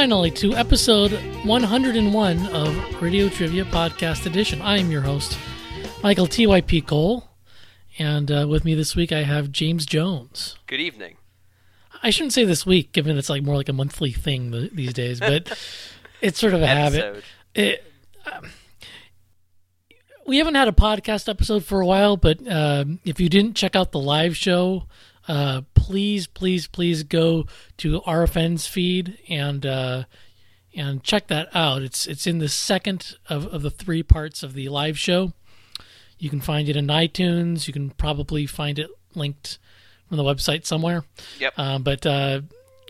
finally to episode 101 of Radio Trivia Podcast Edition. I am your host, Michael TYP Cole, and uh, with me this week I have James Jones. Good evening. I shouldn't say this week, given it's like more like a monthly thing these days, but it's sort of a habit. It, um, we haven't had a podcast episode for a while, but um, if you didn't check out the live show, uh, please, please, please go to RFN's feed and uh, and check that out. It's it's in the second of, of the three parts of the live show. You can find it in iTunes. You can probably find it linked from the website somewhere. Yep. Uh, but uh,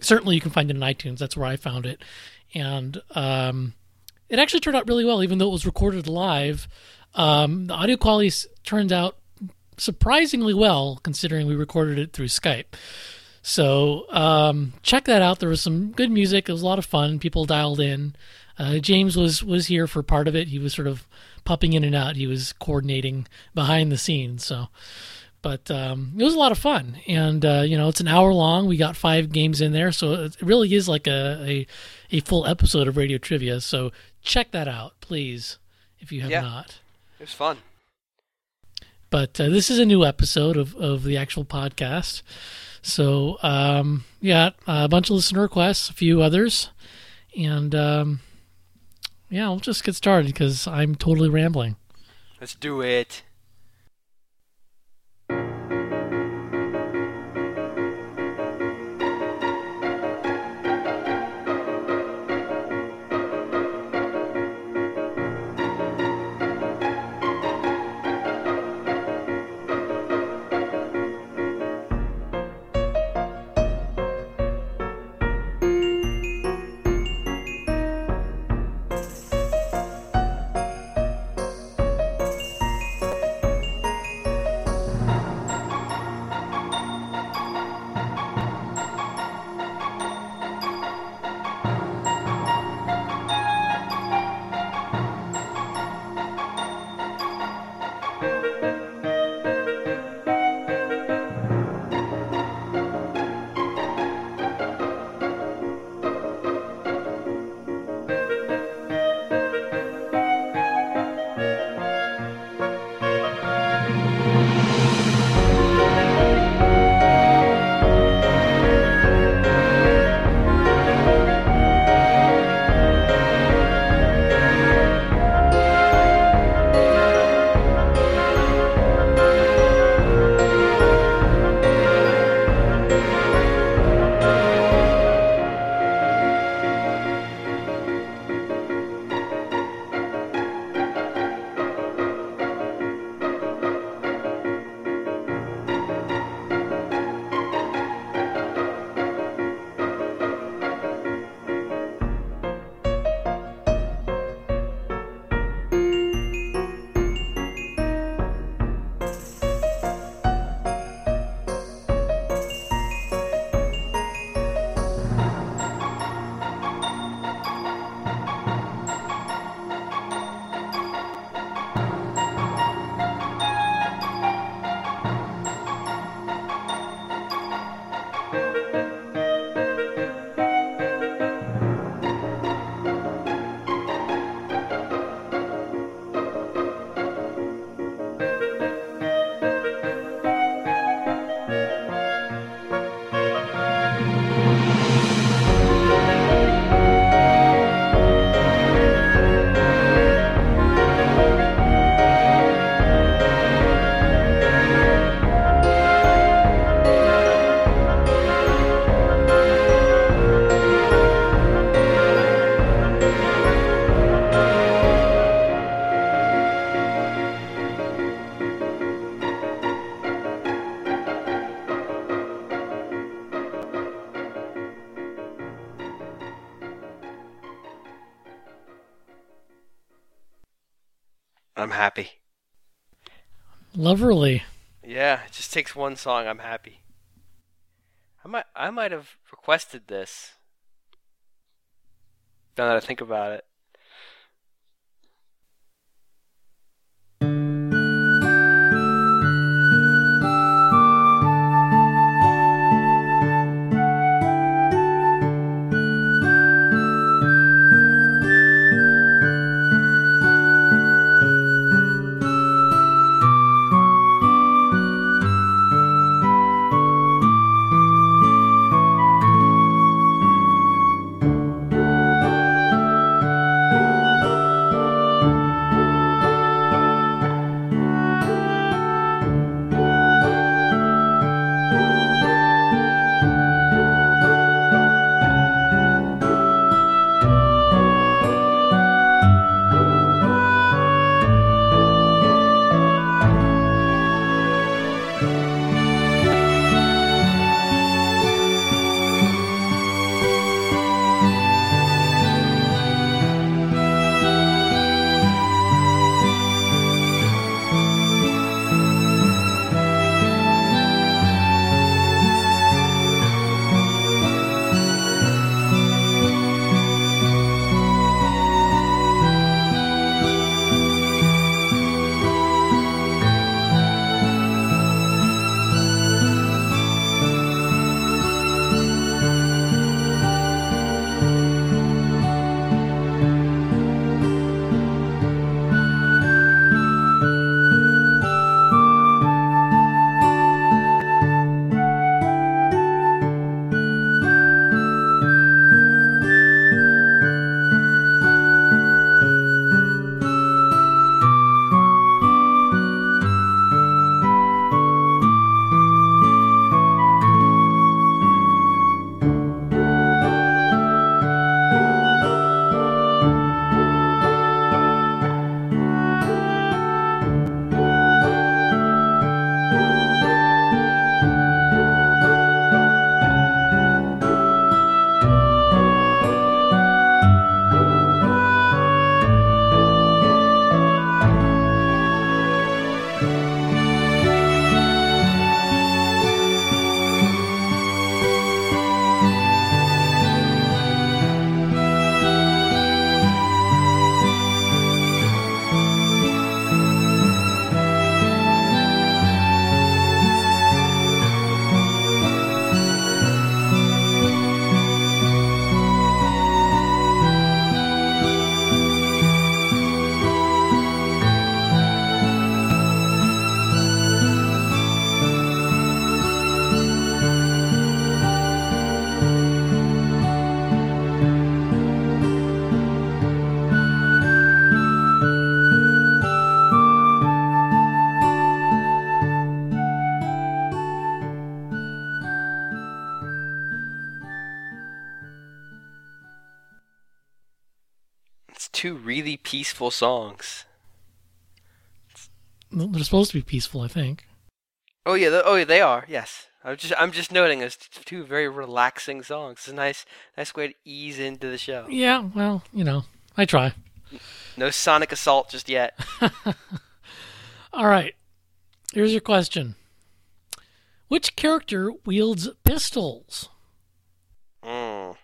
certainly you can find it in iTunes. That's where I found it, and um, it actually turned out really well, even though it was recorded live. Um, the audio quality s- turned out surprisingly well, considering we recorded it through Skype. So um, check that out. There was some good music. It was a lot of fun. People dialed in. Uh, James was was here for part of it. He was sort of popping in and out. He was coordinating behind the scenes. So, but um, it was a lot of fun. And uh, you know, it's an hour long. We got five games in there, so it really is like a a, a full episode of Radio Trivia. So check that out, please, if you have Yeah. not. It was fun. But uh, this is a new episode of, of the actual podcast. So, um, yeah, a bunch of listener requests, a few others. And, um, yeah, we'll just get started because I'm totally rambling. Let's do it. Takes one song. I'm happy. I might I might have requested this. Now that I think about it. Two really peaceful songs. They're supposed to be peaceful, I think. Oh yeah, oh yeah, they are. Yes, I'm just I'm just noting it's two very relaxing songs. It's a nice nice way to ease into the show. Yeah, well, you know, I try. No sonic assault just yet. All right. Here's your question. Which character wields pistols? Mm.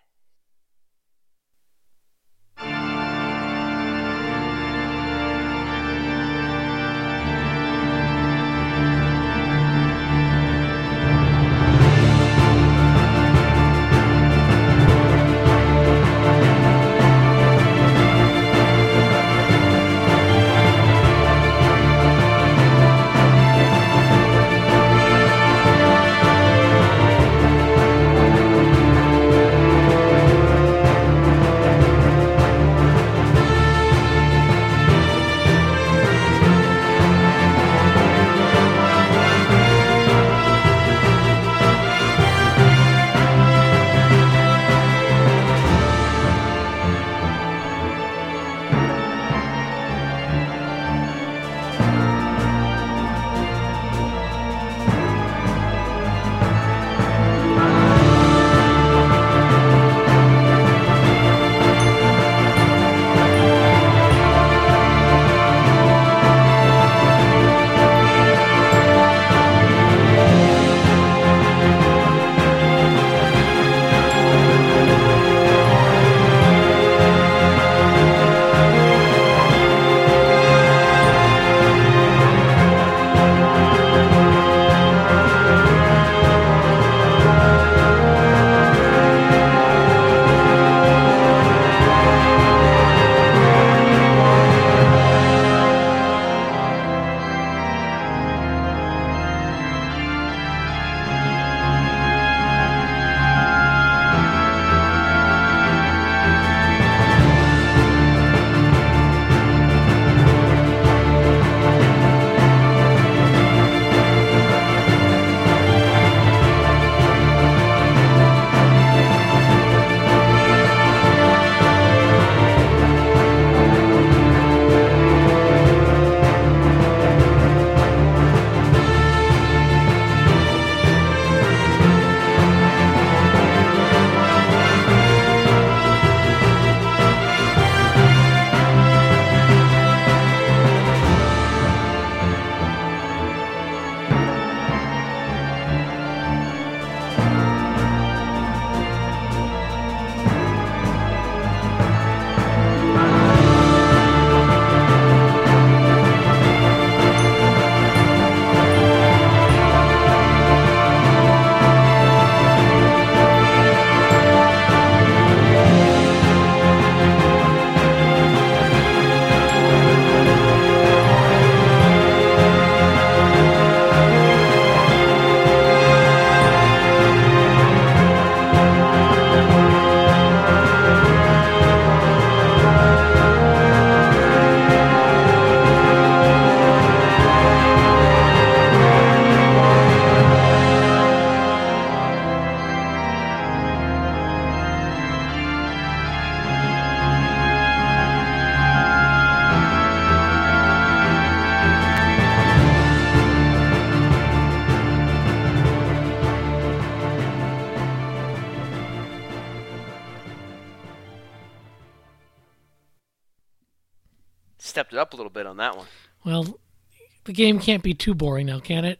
Game can't be too boring now, can it?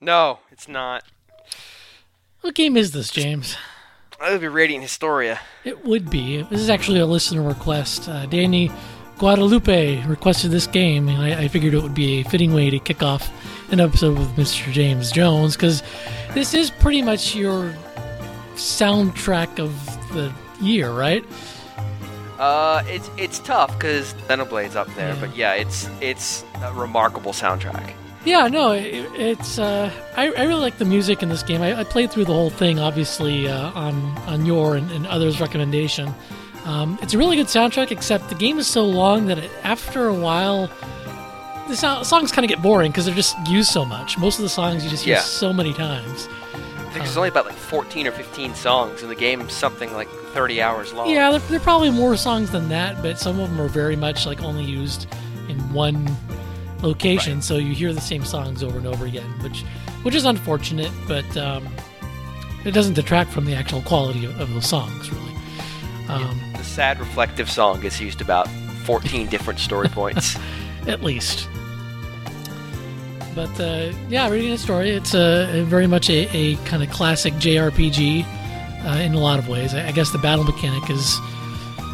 No, it's not. What game is this, James? That would be Radiant Historia. It would be. This is actually a listener request. Uh, Danny Guadalupe requested this game, and I, I figured it would be a fitting way to kick off an episode with Mr. James Jones because this is pretty much your soundtrack of the year, right? Uh, it's it's tough because Xenoblade's up there, but yeah, it's it's a remarkable soundtrack. Yeah, no, it, it's. Uh, I, I really like the music in this game. I, I played through the whole thing, obviously, uh, on on your and, and others' recommendation. Um, it's a really good soundtrack, except the game is so long that it, after a while, the so- songs kind of get boring because they're just used so much. Most of the songs you just Yeah. so many times. There's only about like 14 or 15 songs, and the game's something like 30 hours long. Yeah, there, there are probably more songs than that, but some of them are very much like only used in one location, Right. so you hear the same songs over and over again, which which is unfortunate, but um, it doesn't detract from the actual quality of, of those songs, really. Um, The sad, reflective song gets used about 14 different story points. at least. But uh, yeah, reading the story, it's a, a very much a, a kind of classic JRPG uh, in a lot of ways. I, I guess the battle mechanic is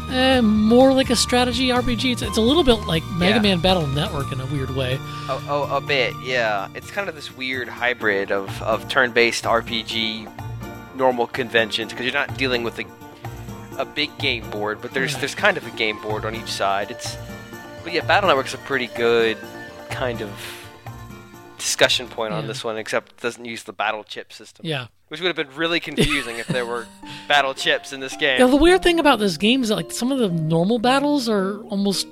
uh, more like a strategy RPG. It's, it's a little bit like Mega Yeah. Man Battle Network in a weird way. oh, oh, a bit, yeah. It's kind of this weird hybrid of, of turn-based RPG normal conventions because you're not dealing with a, a big game board, but there's Right. there's kind of a game board on each side. It's but yeah, Battle Network's a pretty good kind of discussion point on Yeah. this one, except it doesn't use the battle chip system, Yeah. which would have been really confusing if there were battle chips in this game. Yeah, the weird thing about this game is that like some of the normal battles are almost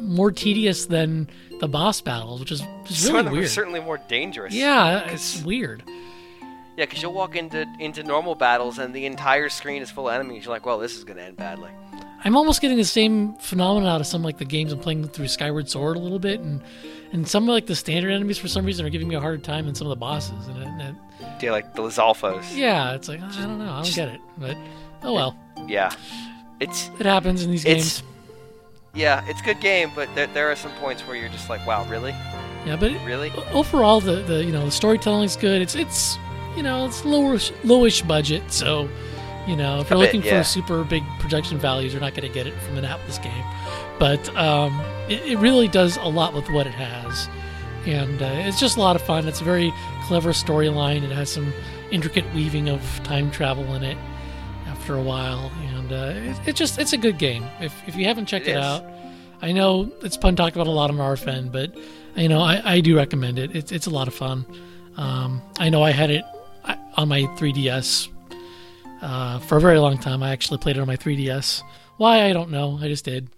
more tedious than the boss battles, which is Some really of them are weird. certainly more dangerous. Yeah, it's weird. Yeah, because you'll walk into into normal battles and the entire screen is full of enemies. You're like, well, this is gonna end badly. I'm almost getting the same phenomenon out of some like the games I'm playing through Skyward Sword a little bit, and and some of like the standard enemies for some reason are giving me a harder time than some of the bosses. And, it, and Yeah, like the Lizalfos. yeah, it's like I don't know, I don't Just- get it, but oh well, Yeah. It's it happens in these It's- games. yeah, it's a good game, but there, there are some points where you're just like, wow, really, Yeah, but it, really? overall the the you know the storytelling's good. It's it's you know it's lower lowish budget, so you know if you're A bit, looking yeah. for super big production values, you're not going to get it from an Atlus game. But um, it, it really does a lot with what it has, and uh, it's just a lot of fun. It's a very clever storyline. It has some intricate weaving of time travel in it after a while, and uh, it, it just it's a good game. If if you haven't checked It it, out, I know it's been talked about a lot on RFN, but you know I, I do recommend it. It's it's a lot of fun. Um, I know I had it uh, on my 3DS uh, for a very long time. I actually played it on my 3DS. Why I don't know. I just did.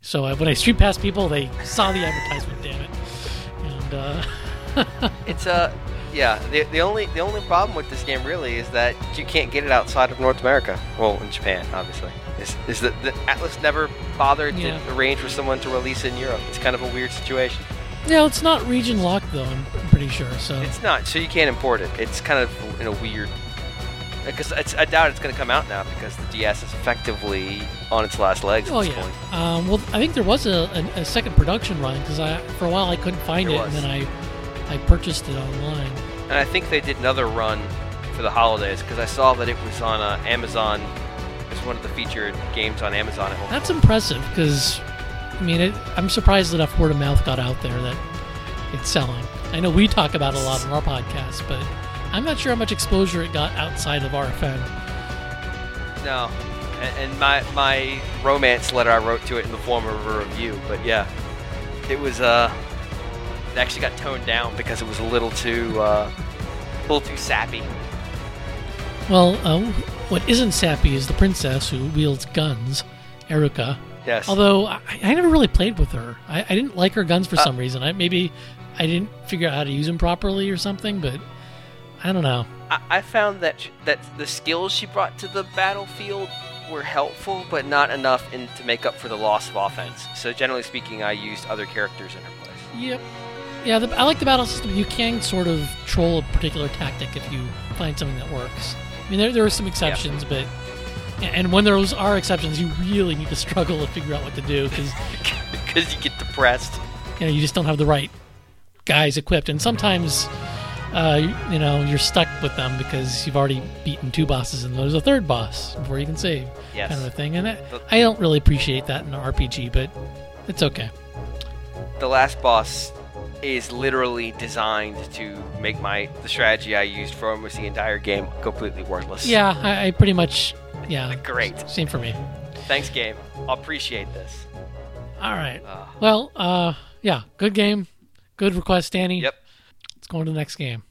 So uh, when I StreetPassed people, they saw the advertisement. Damn it! And uh, It's uh, yeah. The, the only the only problem with this game really is that you can't get it outside of North America. Well, in Japan, obviously. Is, is that the Atlus never bothered Yeah. to arrange for someone to release it in Europe? It's kind of a weird situation. yeah, it's not region locked though. I'm, I'm pretty sure. So It's not, so you can't import it. It's kind of in a weird. Because it's, I doubt it's going to come out now because the DS is effectively on its last legs at Oh this yeah. point. Um, well, I think there was a, a, a second production run because I for a while I couldn't find There it, was. and then I I purchased it online. And I think they did another run for the holidays because I saw that it was on uh, Amazon. It's one of the featured games on Amazon at. That's impressive because I mean it, I'm surprised enough word of mouth got out there that it's selling. I know we talk about it a lot on our podcast, but I'm not sure how much exposure it got outside of RFN. No. And, and my my romance letter I wrote to it in the form of a review, but yeah, it was uh, it actually got toned down because it was a little too uh, a little too sappy. Well, uh, what isn't sappy is the princess who wields guns, Eruca. Yes. Although I, I never really played with her. I, I didn't like her guns for Uh, some reason. I, maybe I didn't figure out how to use them properly or something, but I don't know. I, I found that that the skills she brought to the battlefield were helpful, but not enough in, to make up for the loss of offense. So generally speaking, I used other characters in her place. Yep. Yeah, the, I like the battle system. You can sort of troll a particular tactic if you find something that works. I mean, there, there are some exceptions, but and when those are exceptions, you really need to struggle to figure out what to do because because you get depressed. you know you just don't have the right guys equipped, and sometimes uh, you, know you're stuck with them because you've already beaten two bosses and there's a third boss before you can save, Yes. kind of a thing. And I, I don't really appreciate that in an RPG, but it's okay. the last boss is literally designed to make my the strategy I used for almost the entire game completely worthless. Yeah, I, I pretty much yeah. Great. Same for me. Thanks, game. I'll appreciate this. All right. Uh, Well, uh, yeah, good game, good request, Danny. Yep. Let's go to the next game.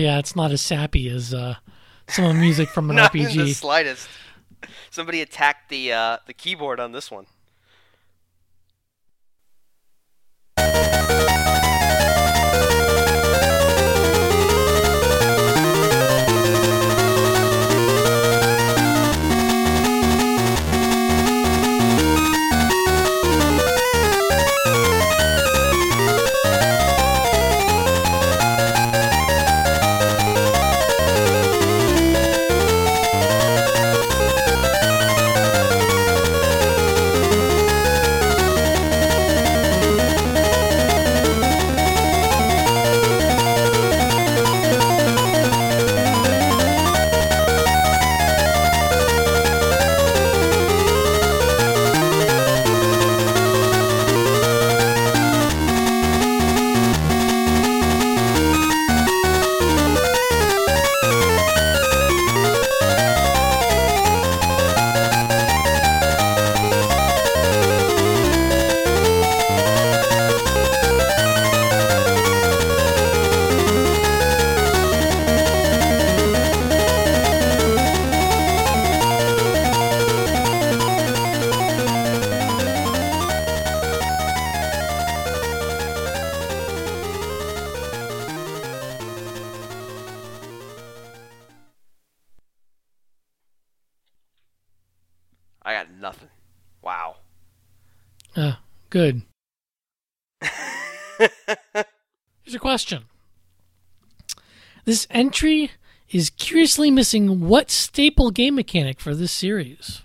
Yeah, it's not as sappy as uh, some of the music from an Not in the RPG. slightest. Somebody attacked the uh, the keyboard on this one. Good. Here's a question. This entry is curiously missing what staple game mechanic for this series?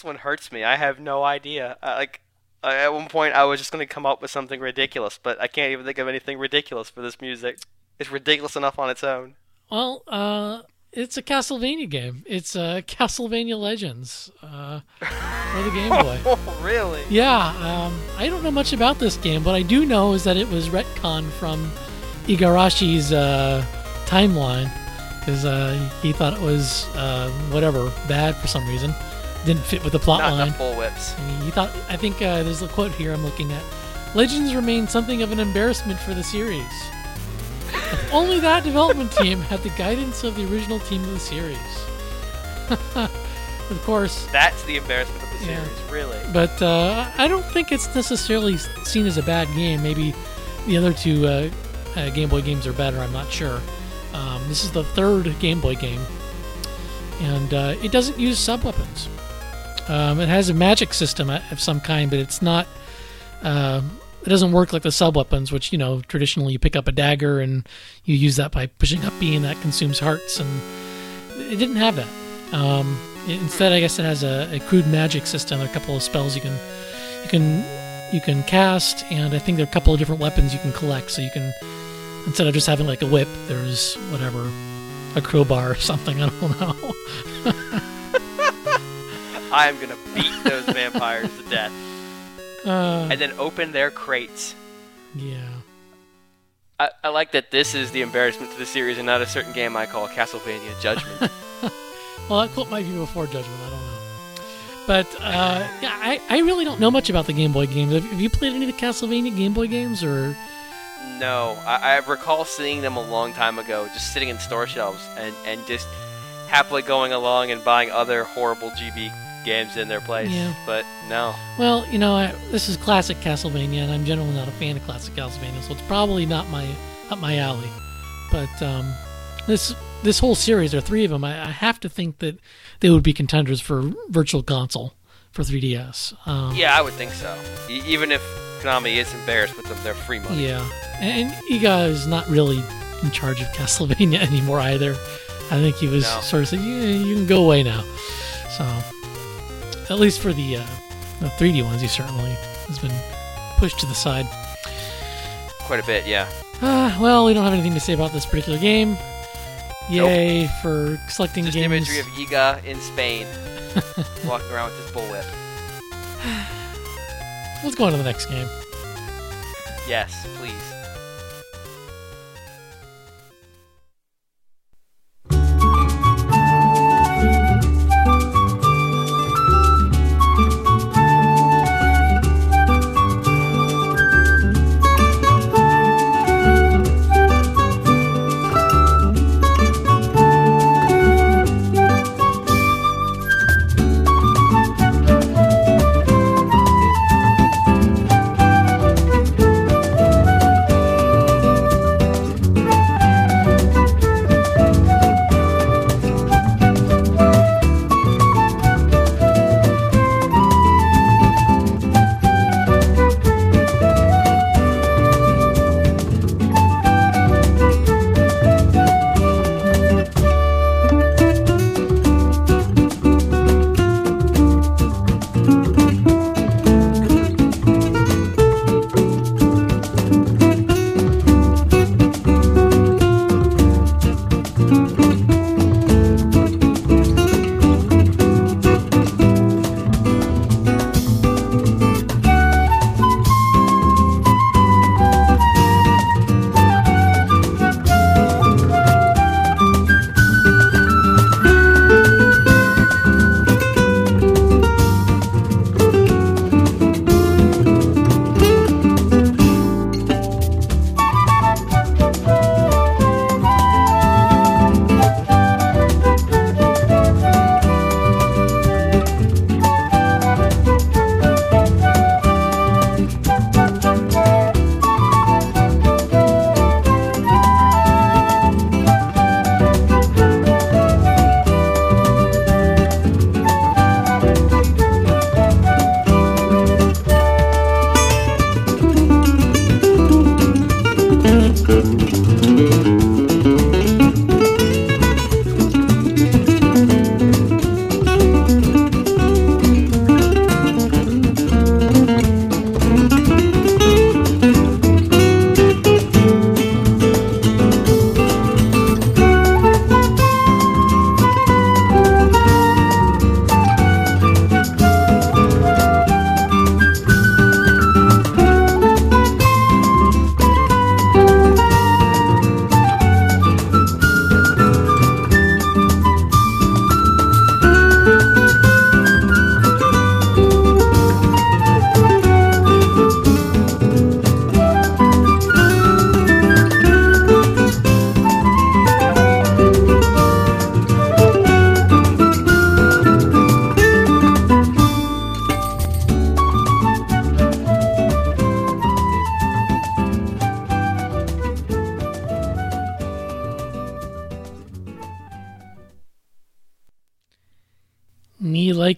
This one hurts me. I have no idea. I, like at one point, I was just going to come up with something ridiculous, but I can't even think of anything ridiculous for this music. It's ridiculous enough on its own. Well, uh, it's a Castlevania game. It's uh, Castlevania Legends uh, for the Game Boy. Oh, really? Yeah, um, I don't know much about this game. but I do know is that it was retconned from Igarashi's uh, timeline because uh, he thought it was uh, whatever bad for some reason. Didn't fit with the plot Not line. enough bull whips. And he thought. I think uh, there's a quote here I'm looking at. Legends remain something of an embarrassment for the series. If only that development team had the guidance of the original team of the series. of course, That's the embarrassment of the Yeah. series, really. but uh, I don't think it's necessarily seen as a bad game. Maybe the other two uh, uh, Game Boy games are better. I'm not sure. Um, this is the third Game Boy game, and uh, it doesn't use sub weapons. Um, it has a magic system of some kind, but it's not. Uh, it doesn't work like the sub weapons, which you know traditionally you pick up a dagger and you use that by pushing up B, and that consumes hearts, and it didn't have that. Um, it- instead, I guess it has a, a crude magic system. A couple of spells you can you can you can cast, and I think there are a couple of different weapons you can collect. So you can instead of just having like a whip, there's whatever a crowbar or something. I don't know. I am gonna beat those vampires to death, Uh, and then open their crates. yeah. I, I like that this is the embarrassment to the series, and not a certain game I call Castlevania Judgment. Well, that quote might be before Judgment. I don't know. But uh, yeah, I, I really don't know much about the Game Boy games. Have, have you played any of the Castlevania Game Boy games, or no, I, I recall seeing them a long time ago, just sitting in store shelves, and and just happily going along and buying other horrible GB games in their place. Yeah. But no, Well, you know, I, this is classic Castlevania, and I'm generally not a fan of classic Castlevania, so it's probably not my up my alley. But um, this this whole series, or three of them. I, I have to think that they would be contenders for Virtual Console for 3DS. Um, Yeah, I would think so. E- even if Konami is embarrassed with them, they're free money. Yeah, and Iga is not really in charge of Castlevania anymore either. I think he was No. sort of saying, yeah, "You can go away now." So, at least for the uh, the 3D ones, he certainly has been pushed to the side. Quite a bit, yeah. Uh, well, we don't have anything to say about this particular game. Yay for selecting Just games. imagery of Iga in Spain, walking around with his bullwhip. Let's go on to the next game. Yes, please.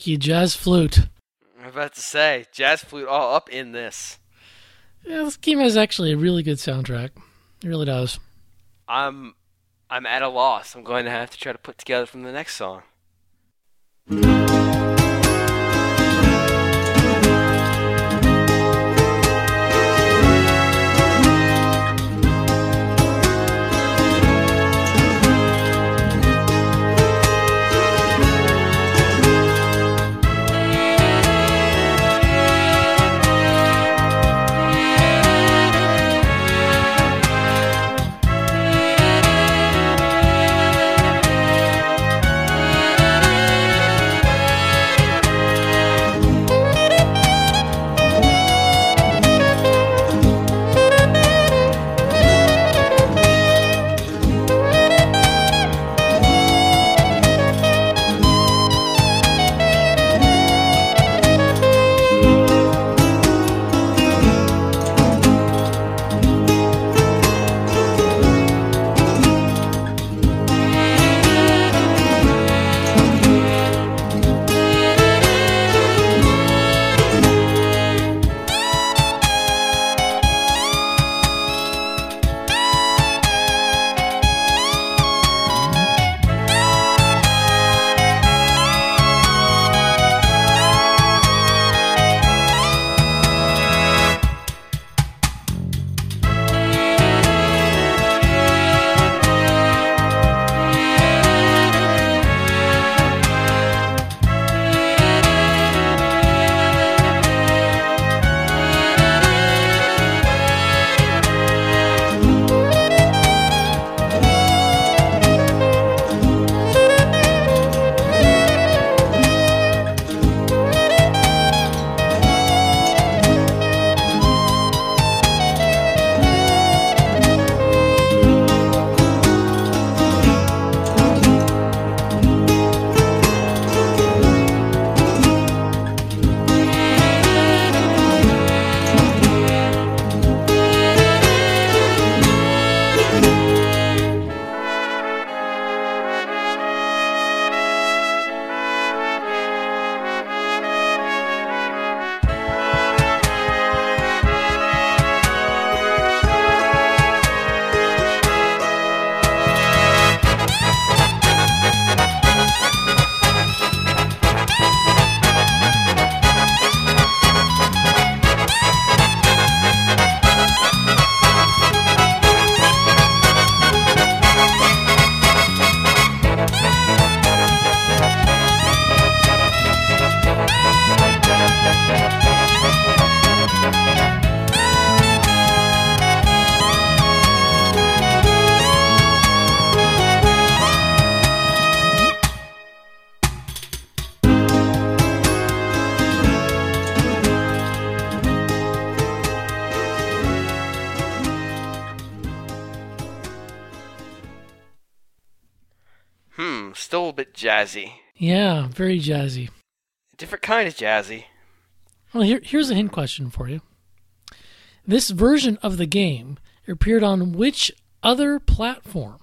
You, jazz flute. I'm about to say, jazz flute all up in this. Yeah, this game has actually a really good soundtrack. It really does. I'm I'm at a loss. I'm going to have to try to put together from the next song. Very jazzy. A different kind of jazzy. Well, here, here's a hint question for you. This version of the game appeared on which other platform?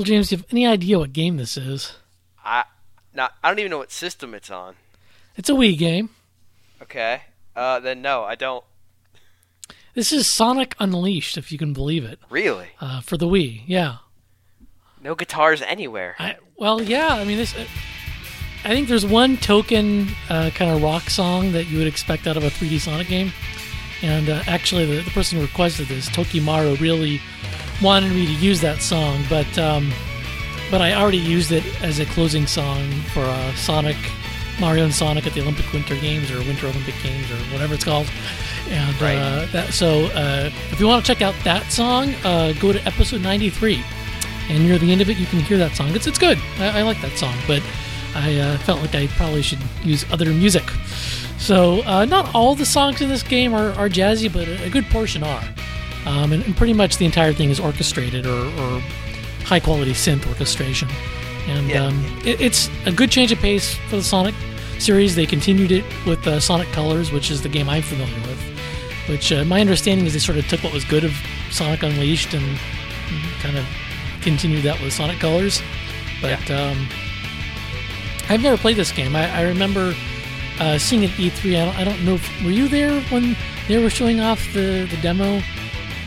Well, James, do you have any idea what game this is? I not I don't even know what system it's on. It's a Wii game. Okay. Uh then no, I don't This is Sonic Unleashed, if you can believe it, really. uh, for the Wii. Yeah. No guitars anywhere. I, well, yeah. I mean, this. Uh, I think there's one token uh, kind of rock song that you would expect out of a 3D Sonic game, and uh, actually, the, the person who requested this, Tokimaru, really wanted me to use that song, but um, but I already used it as a closing song for uh, Sonic, Mario and Sonic at the Olympic Winter Games or Winter Olympic Games or whatever it's called. And Right. uh, that, so, uh, if you want to check out that song, uh, go to episode 93 and near the end of it you can hear that song. It's, it's good. I, I like that song but i uh, felt like i probably should use other music. So uh, not all the songs in this game are, are jazzy but a good portion are um, and, and pretty much the entire thing is orchestrated or, or high quality synth orchestration and Yeah. um, it, it's a good change of pace for the sonic series they continued it with uh, sonic colors which is the game i'm familiar with which uh, my understanding is they sort of took what was good of sonic unleashed and kind of continued that with Sonic Colors. But um, I've never played this game. I, I remember uh, seeing it at E3. I don't, I don't know. If, were you there when they were showing off the, the demo?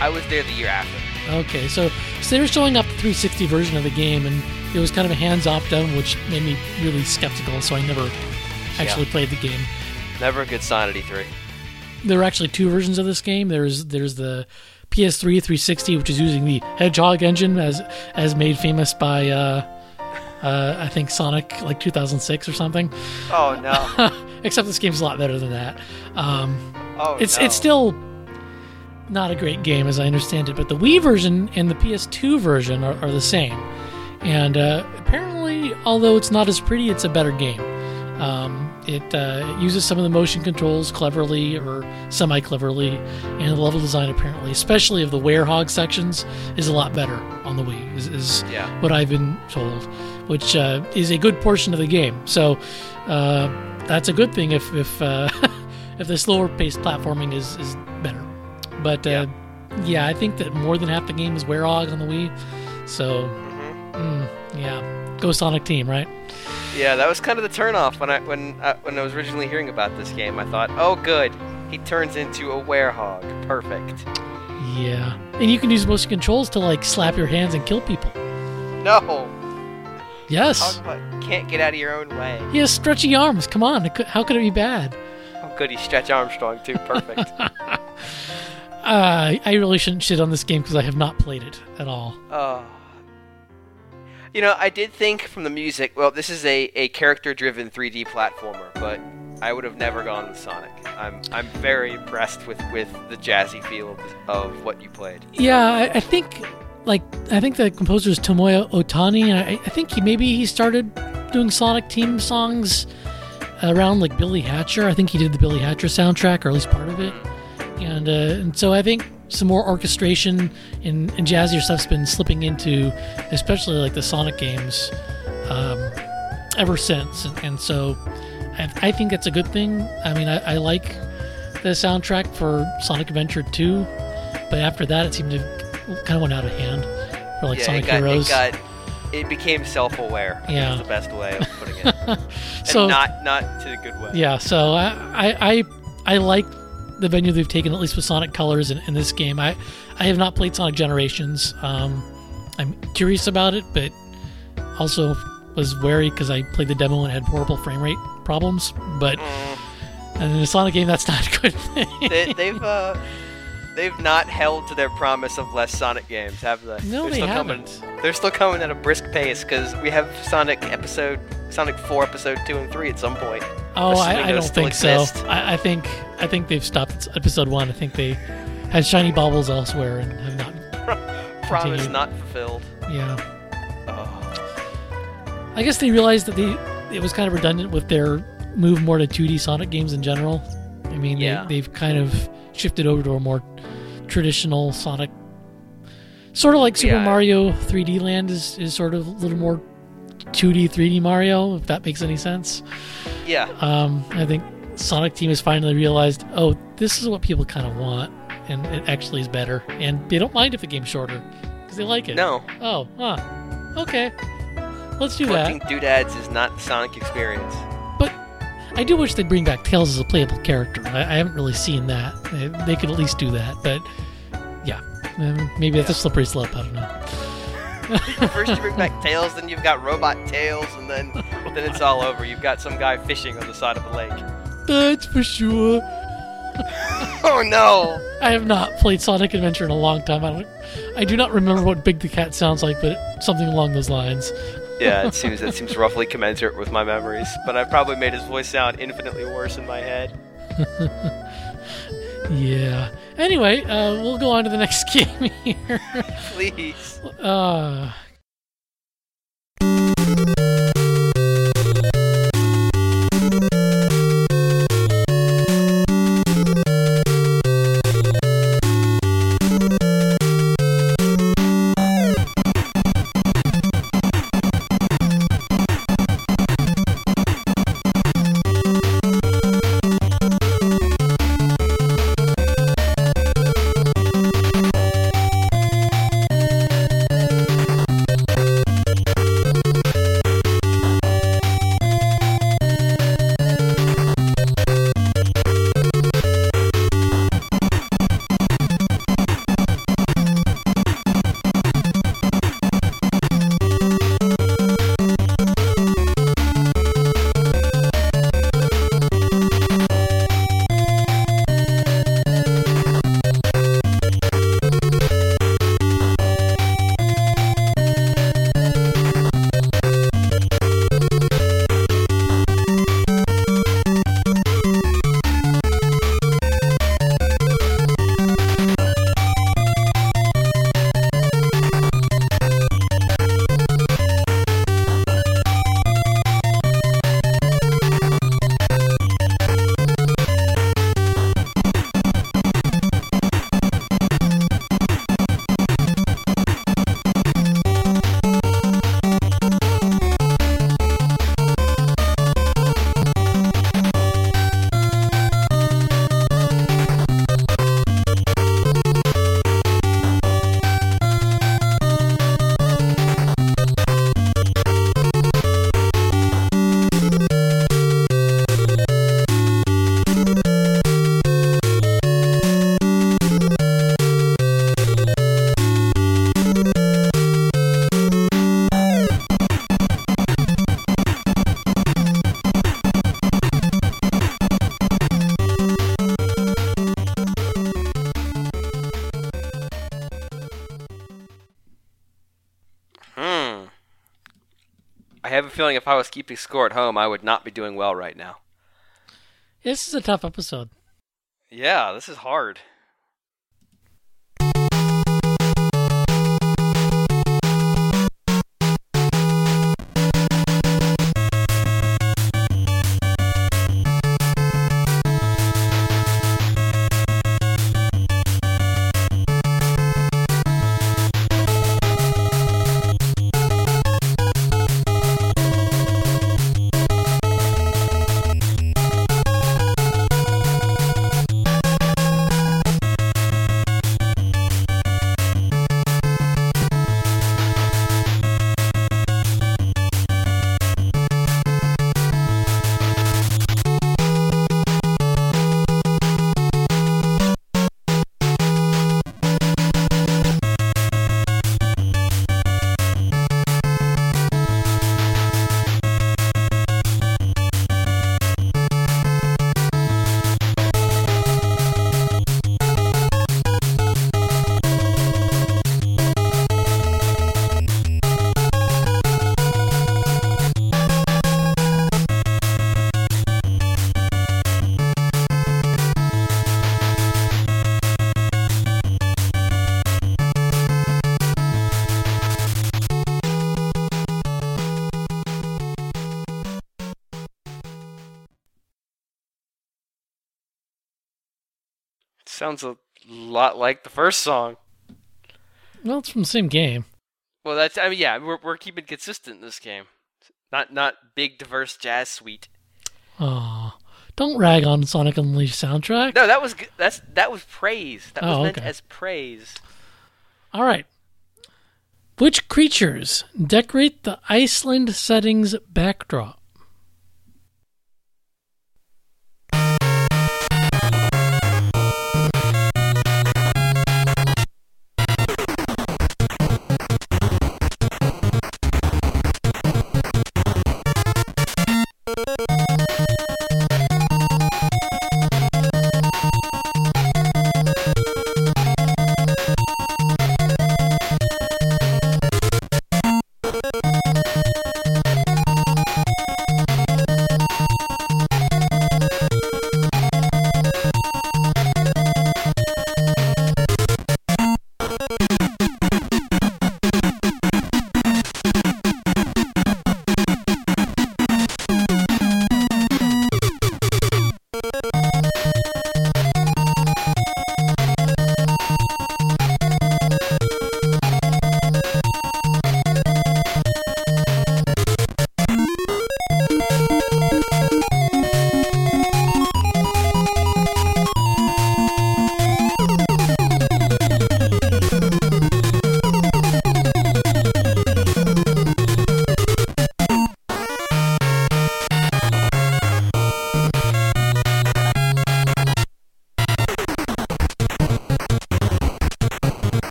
I was there the year after. Okay, so so they were showing up the 360 version of the game, and it was kind of a hands-off demo, which made me really skeptical. So I never actually Yeah. played the game. Never a good sign at E3. There are actually two versions of this game. There's there's the PS3 360, which is using the Hedgehog engine as as made famous by uh, uh, I think Sonic like 2006 or something. Oh no. Except this game's a lot better than that. Um, Oh it's no. it's still not a great game as I understand it, but the Wii version and the PS2 version are, are the same. And uh, apparently, although it's not as pretty, it's a better game. Um, it, uh, it uses some of the motion controls cleverly or semi cleverly, and the level design apparently, especially of the werehog sections, is a lot better on the Wii. Is, is Yeah. what I've been told, which uh, is a good portion of the game. So uh, that's a good thing if if uh, if the slower paced platforming is is better. But uh, yeah. I think that more than half the game is werehog on the Wii. So Mhm. mm, yeah, go Sonic Team, right? Yeah, that was kind of the turnoff when I when uh, when I was originally hearing about this game. I thought, oh, good, he turns into a werehog. Perfect. Yeah, and you can use motion controls to like slap your hands and kill people. No, Yes. can't get out of your own way. He has stretchy arms. Come on, how could it be bad? Oh, good, he's Stretch Armstrong too. Perfect. Uh, I really shouldn't shit on this game because I have not played it at all. Oh. You know, I did think from the music, well, this is a, a character driven 3D platformer, but I would have never gone with Sonic. I'm I'm very impressed with, with the jazzy feel of, of what you played. Yeah, I, I think like I think the composer is Tomoya Ohtani, and I, I think he maybe he started doing Sonic Team songs around like Billy Hatcher. I think he did the Billy Hatcher soundtrack, or at least part of it. And uh, and so I think some more orchestration and, and jazzier stuff's been slipping into, especially like the Sonic games, um, ever since. And, and so I, I think that's a good thing. I mean, I, I like the soundtrack for Sonic Adventure 2, but after that, it seemed to kind of went out of hand for like yeah, Sonic it got, Heroes. it got it became self aware. Yeah. The best way of putting it. so not not to the good way. yeah, so I, I I I like the venue they've taken, at least with Sonic Colors in, in this game. I I have not played Sonic Generations. Um, I'm curious about it, but also was wary because I played the demo and had horrible frame rate problems. But Mm, and in a Sonic game, that's not a good thing. they, they've uh, they've not held to their promise of less Sonic games, have they? no, They're they still haven't. Coming, they're still coming at a brisk pace because we have Sonic episode Sonic 4 episode 2 and 3 at some point. Oh, I, I don't still think so. I, I think I think they've stopped episode one. I think they had shiny baubles elsewhere and have not. Promise Continue. not fulfilled. Yeah, Oh. I guess they realized that they it was kind of redundant with their move more to 2D Sonic games in general. I mean, Yeah. they, they've kind of shifted over to a more traditional Sonic, sort of like Super Yeah. Mario 3D Land is is sort of a little more 2D 3D Mario, if that makes any sense. Yeah. Um, I think Sonic Team has finally realized, oh, this is what people kind of want, and it actually is better. And they don't mind if the game's shorter because they like it. No. Oh, huh. Okay. Let's do Collecting that. doodads is not the Sonic experience. I do wish they'd bring back Tails as a playable character. I, I haven't really seen that. They, they could at least do that. But yeah, um, maybe that's a slippery slope. I don't know. First you bring back Tails, then you've got Robot Tails, and then then it's all over. You've got some guy fishing on the side of a lake. That's for sure. Oh no! I have not played Sonic Adventure in a long time. I don't. I do not remember what Big the Cat sounds like, but something along those lines. Yeah, it seems it seems roughly commensurate with my memories, but I probably made his voice sound infinitely worse in my head. Yeah. Anyway, uh, we'll go on to the next game here. Please. Uh, feeling if I was keeping score at home, I would not be doing well right now. This is a tough episode. Yeah, this is hard. Sounds a lot like the first song. Well, it's from the same game. Well, that's I mean, yeah, we're we're keeping consistent in this game. Not not big diverse jazz suite. Oh, don't rag on Sonic Unleashed soundtrack. No, that was that's that was praise. That was Oh, meant okay. as praise. All right. Which creatures decorate the Iceland setting's backdrop?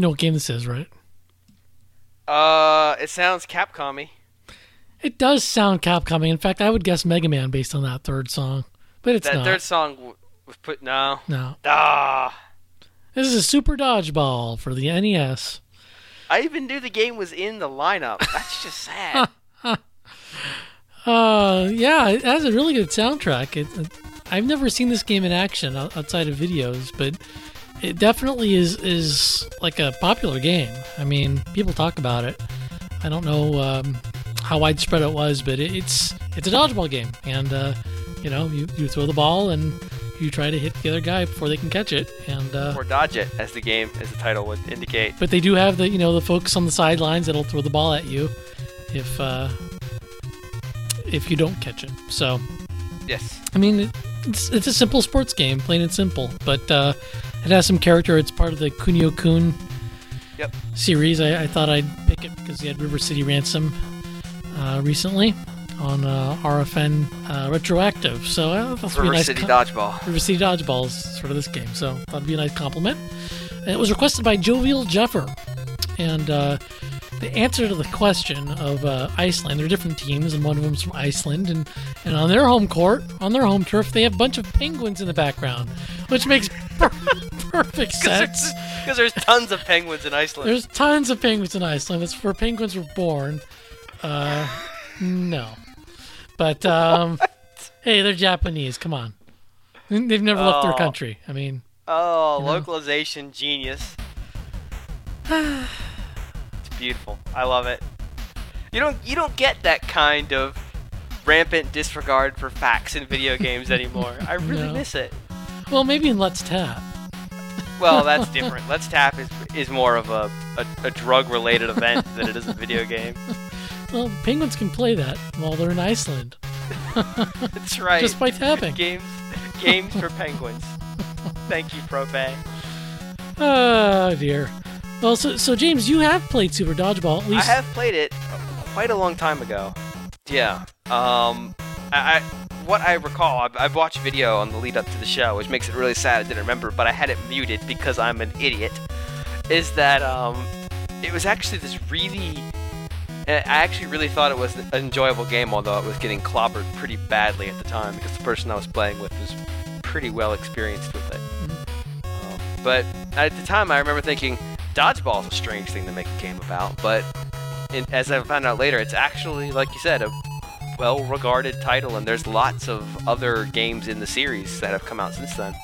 You know what game this is, right? Uh, it sounds Capcom-y. It does sound Capcom. In fact, I would guess Mega Man based on that third song, but it's that not. third song was put no. No, Ah, this is a Super Dodgeball for the NES. I even knew the game was in the lineup. That's just sad. Uh, yeah, it has a really good soundtrack. It, it- I've never seen this game in action outside of videos, but it definitely is is like a popular game. I mean, people talk about it. I don't know um, how widespread it was, but it, it's it's a dodgeball game, and uh, you know, you, you throw the ball and you try to hit the other guy before they can catch it, and uh, or dodge it, as the game, as the title would indicate. but they do have the you know the folks on the sidelines that'll throw the ball at you if uh, if you don't catch it. So Yes. I mean, it's it's a simple sports game, plain and simple. But uh, it has some character. It's part of the Kunio Kun Yep. series. I, I thought I'd pick it because you had River City Ransom uh, recently on uh, RFN uh, Retroactive. So uh, that's be a River nice City co- Dodgeball. River City Dodgeball is sort of this game. So that'd be a nice compliment. And it was requested by Jovial Jeffer. And uh, the answer to the question of uh, Iceland, there are different teams, and one of them's from Iceland. And, and on their home court, on their home turf, they have a bunch of penguins in the background, which makes perfect sense. Because there's tons of penguins in Iceland. There's tons of penguins in Iceland. That's where penguins were born. Uh, no. But, um, hey, they're Japanese. Come on. They've never left their Oh. country. I mean, Oh, You know? localization genius. it's beautiful. I love it. You don't you don't get that kind of rampant disregard for facts in video games anymore. I really No. miss it. well, maybe in Let's Tap. Well, that's different. Let's Tap is is more of a, a, a drug related event than it is a video game. Well, penguins can play that while they're in Iceland That's right. just by tapping. games games for penguins. Thank you, Prope. Oh ah, dear. Well, so, so James, you have played Super Dodgeball at least. I have played it quite a long time ago. Yeah. Um, I, I what I recall, I've, I've watched video on the lead up to the show, which makes it really sad I didn't remember, but I had it muted because I'm an idiot. Is that um, it was actually this really. I actually really thought it was an enjoyable game, although it was getting clobbered pretty badly at the time because the person I was playing with was pretty well experienced with it. Um, but at the time, I remember thinking, dodgeball is a strange thing to make a game about. But in, as I found out later, it's actually, like you said, a well-regarded title, and there's lots of other games in the series that have come out since then.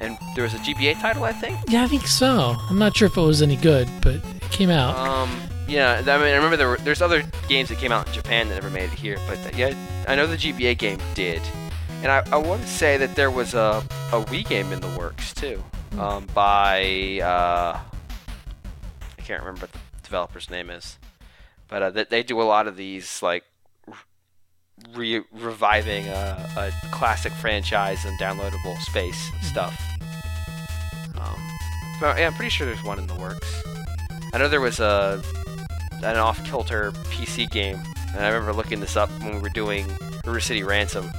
And there was a GBA title, I think. Yeah, I think so. I'm not sure if it was any good, but it came out. Um, yeah, I mean, I remember there were, there's other games that came out in Japan that never made it here, but uh, yeah, I know the GBA game did. And I, I want to say that there was a, a Wii game in the works too, um, by uh, I can't remember what the developer's name is, but uh, they, they do a lot of these like re- reviving a, a classic franchise and downloadable space stuff. Um, but yeah, I'm pretty sure there's one in the works. I know there was a an off-kilter PC game, and I remember looking this up when we were doing River City Ransom.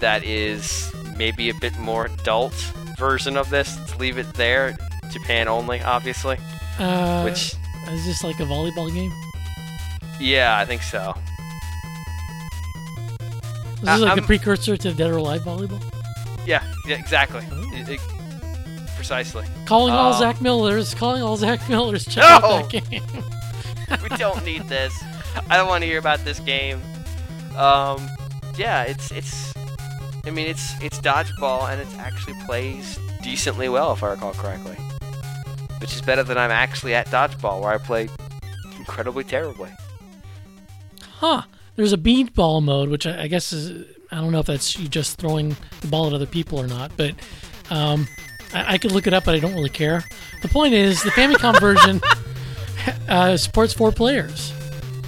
That is maybe a bit more adult version of this. Let's leave it there. Japan only, obviously. Uh, Which, is this like a volleyball game? Yeah, I think so. Is this Uh, like a I'm- precursor to Dead or Alive volleyball? Yeah, yeah, exactly. Oh. It- it- precisely. Calling all Uh, Zach Millers. Calling all Zach Millers. Check No! out that game. we don't need this. I don't want to hear about this game. Um, yeah, it's it's. I mean, it's it's dodgeball, and it actually plays decently well, if I recall correctly. Which is better than I'm actually at dodgeball, where I play incredibly terribly. Huh. There's a beanball mode, which I, I guess is I don't know if that's you just throwing the ball at other people or not, but um, I, I could look it up, but I don't really care. The point is, the Famicom version uh, supports four players,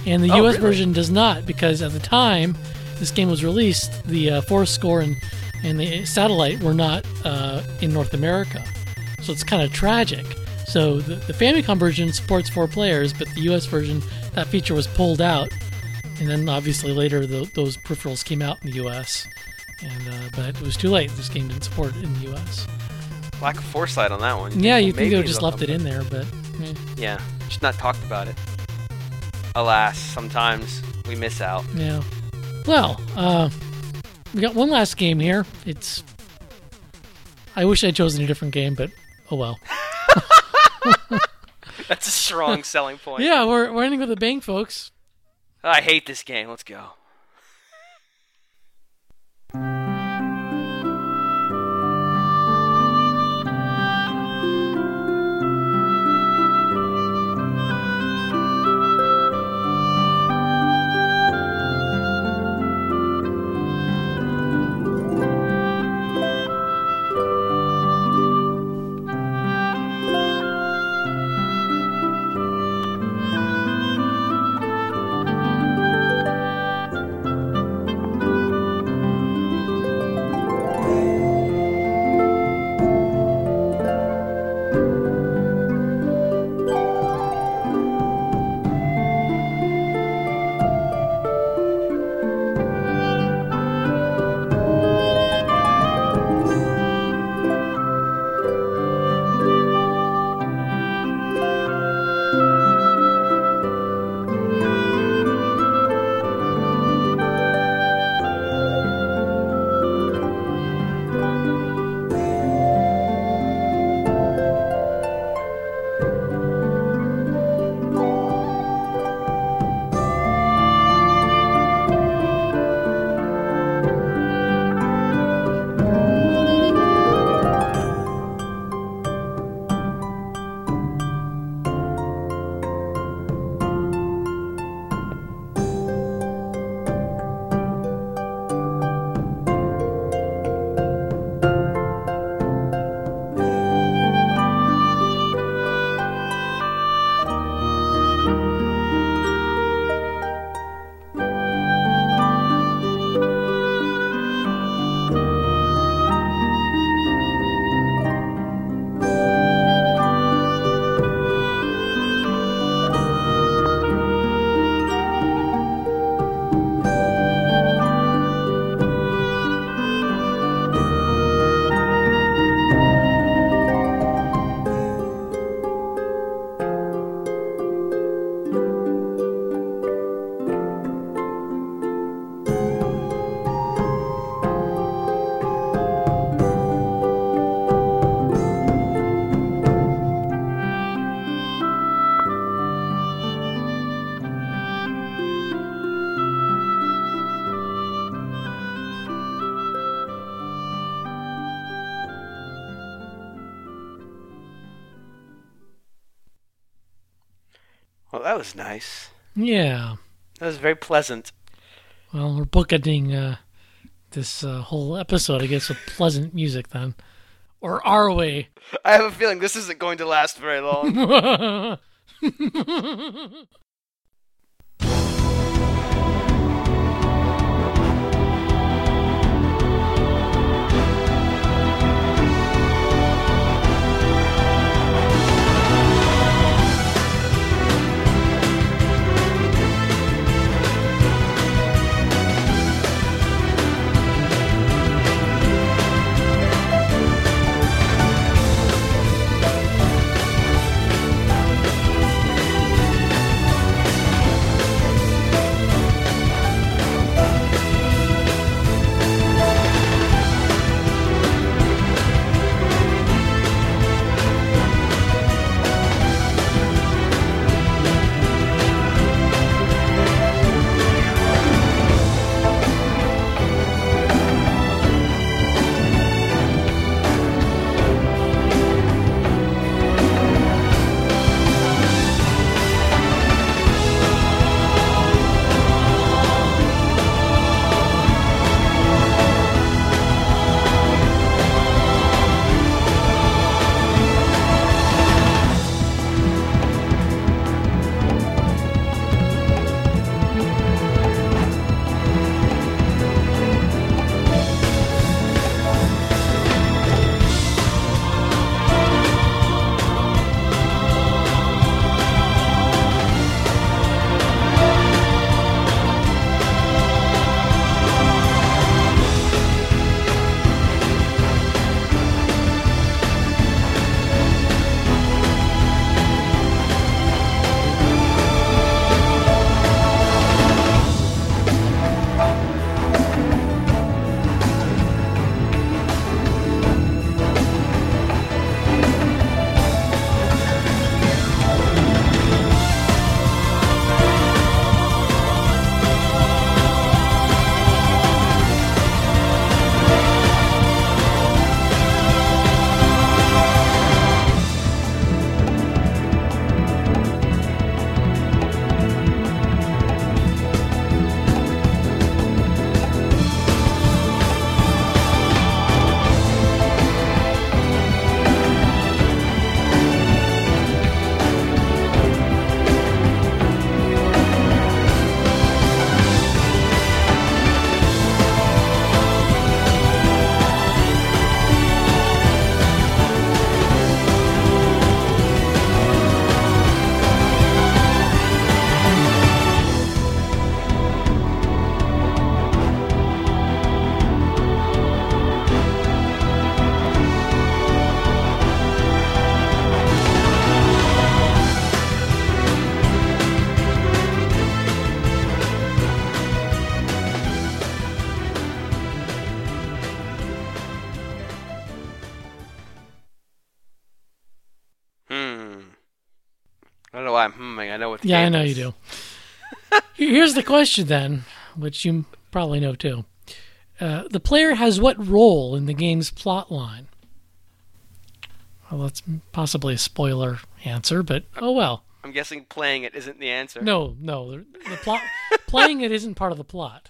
and the Oh, U.S. really? version does not because at the time this game was released, the uh, Four Score and and the Satellite were not uh, in North America, so it's kind of tragic. So the, the Famicom version supports four players, but the U.S. version that feature was pulled out and then obviously later tho- those peripherals came out in the U.S. And uh, but it was too late. This game didn't support it in the U.S. Lack of foresight on that one. Yeah, Well, you think they would just left it in there, but eh. Yeah, just not talked about it. Alas, sometimes we miss out. Yeah. Well, uh, we got one last game here. It's. I wish I'd chosen a different game, but oh well. That's a strong selling point. Yeah, we're, we're ending with a bang, folks. I hate this game. Let's go. Was nice. Yeah. That was very pleasant. Well, we're bookending uh, this uh, whole episode, I guess, with pleasant music then. Or are we? I have a feeling this isn't going to last very long. Yeah, I know you do. Here's the question then, which you probably know too. Uh, the player has what role in the game's plot line? Well, that's possibly a spoiler answer, but oh well. I'm guessing playing it isn't the answer. No, no, the, the plot playing it isn't part of the plot.